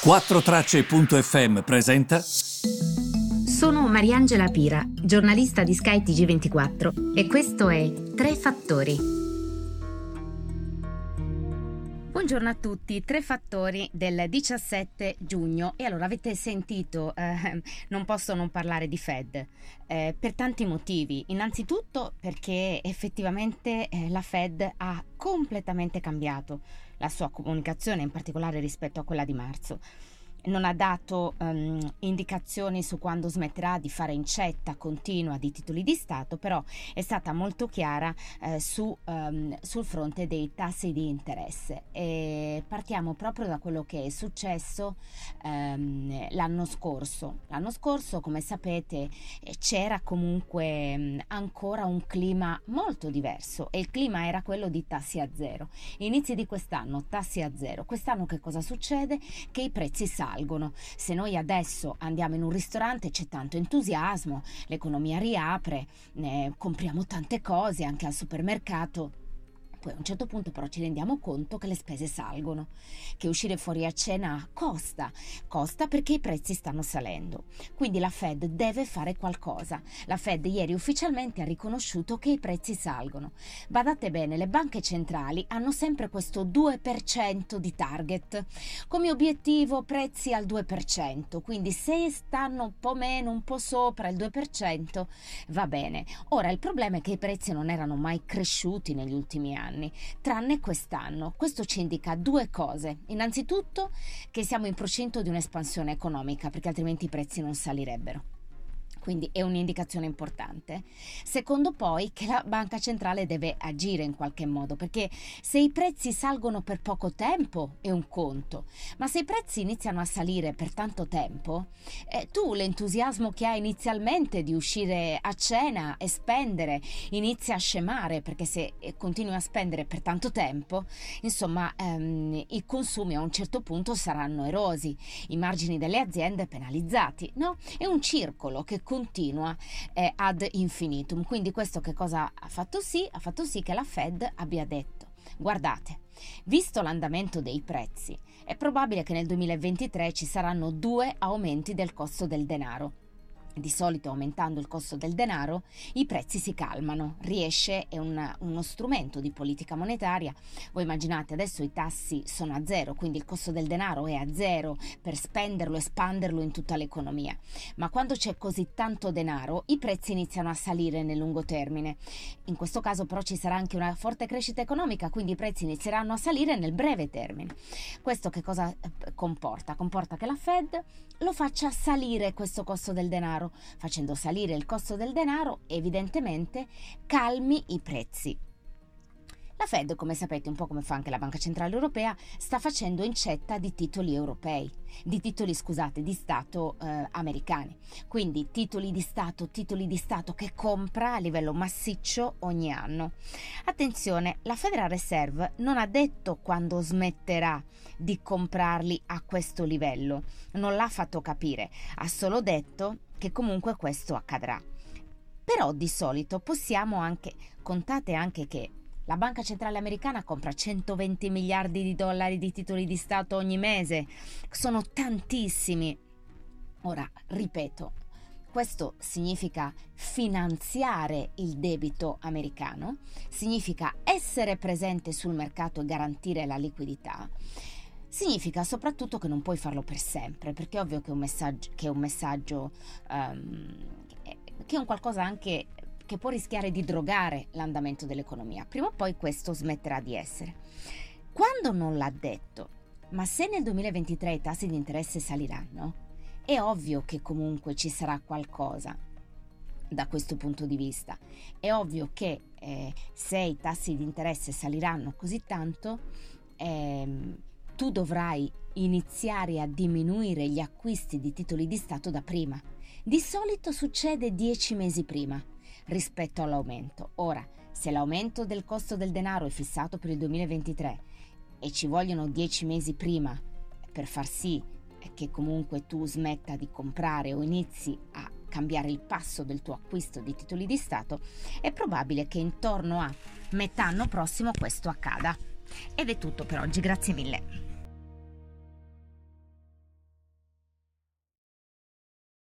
4Tracce.fm presenta. Sono Mariangela Pira, giornalista di Sky TG24 e questo è Tre Fattori. Buongiorno a tutti, tre fattori del 17 giugno e allora avete sentito, eh, non posso non parlare di Fed eh, per tanti motivi, innanzitutto perché effettivamente eh, la Fed ha completamente cambiato la sua comunicazione, in particolare rispetto a quella di marzo non ha dato um, indicazioni su quando smetterà di fare incetta continua di titoli di Stato, però è stata molto chiara eh, su, um, sul fronte dei tassi di interesse. E partiamo proprio da quello che è successo um, l'anno scorso. L'anno scorso, come sapete, eh, c'era comunque ancora un clima molto diverso e il clima era quello di tassi a zero. Inizi di quest'anno tassi a zero. Quest'anno che cosa succede? Che i prezzi salgono salgono. Se noi adesso andiamo in un ristorante c'è tanto entusiasmo, l'economia riapre, eh, compriamo tante cose anche al supermercato poi a un certo punto però ci rendiamo conto che le spese salgono, che uscire fuori a cena costa, costa perché i prezzi stanno salendo. Quindi la Fed deve fare qualcosa. La Fed ieri ufficialmente ha riconosciuto che i prezzi salgono. Badate bene, le banche centrali hanno sempre questo 2% di target. Come obiettivo prezzi al 2%, quindi se stanno un po' meno, un po' sopra il 2%, va bene. Ora il problema è che i prezzi non erano mai cresciuti negli ultimi anni anni, tranne quest'anno. Questo ci indica due cose. Innanzitutto che siamo in procinto di un'espansione economica, perché altrimenti i prezzi non salirebbero quindi è un'indicazione importante. Secondo poi che la banca centrale deve agire in qualche modo, perché se i prezzi salgono per poco tempo è un conto, ma se i prezzi iniziano a salire per tanto tempo, eh, tu l'entusiasmo che hai inizialmente di uscire a cena e spendere inizia a scemare, perché se eh, continui a spendere per tanto tempo, insomma, ehm, i consumi a un certo punto saranno erosi, i margini delle aziende penalizzati, no? È un circolo che continua eh, ad infinitum. Quindi questo che cosa ha fatto sì? Ha fatto sì che la Fed abbia detto, guardate, visto l'andamento dei prezzi, è probabile che nel 2023 ci saranno due aumenti del costo del denaro di solito aumentando il costo del denaro, i prezzi si calmano. Riesce, è un, uno strumento di politica monetaria. Voi immaginate adesso i tassi sono a zero, quindi il costo del denaro è a zero per spenderlo, espanderlo in tutta l'economia. Ma quando c'è così tanto denaro, i prezzi iniziano a salire nel lungo termine. In questo caso però ci sarà anche una forte crescita economica, quindi i prezzi inizieranno a salire nel breve termine. Questo che cosa eh, comporta? Comporta che la Fed lo faccia salire questo costo del denaro facendo salire il costo del denaro, evidentemente calmi i prezzi. La Fed, come sapete, un po' come fa anche la Banca Centrale Europea, sta facendo incetta di titoli europei, di titoli, scusate, di Stato eh, americani. Quindi titoli di Stato, titoli di Stato che compra a livello massiccio ogni anno. Attenzione, la Federal Reserve non ha detto quando smetterà di comprarli a questo livello, non l'ha fatto capire, ha solo detto che comunque questo accadrà. Però di solito possiamo anche, contate anche che la Banca Centrale Americana compra 120 miliardi di dollari di titoli di Stato ogni mese. Sono tantissimi. Ora, ripeto, questo significa finanziare il debito americano, significa essere presente sul mercato e garantire la liquidità. Significa soprattutto che non puoi farlo per sempre, perché è ovvio che è un messaggio, che è un, messaggio um, che è un qualcosa anche che può rischiare di drogare l'andamento dell'economia. Prima o poi questo smetterà di essere. Quando non l'ha detto, ma se nel 2023 i tassi di interesse saliranno, è ovvio che comunque ci sarà qualcosa da questo punto di vista. È ovvio che eh, se i tassi di interesse saliranno così tanto, ehm, tu dovrai iniziare a diminuire gli acquisti di titoli di Stato da prima. Di solito succede dieci mesi prima rispetto all'aumento. Ora, se l'aumento del costo del denaro è fissato per il 2023 e ci vogliono 10 mesi prima per far sì che comunque tu smetta di comprare o inizi a cambiare il passo del tuo acquisto di titoli di Stato, è probabile che intorno a metà anno prossimo questo accada. Ed è tutto per oggi, grazie mille.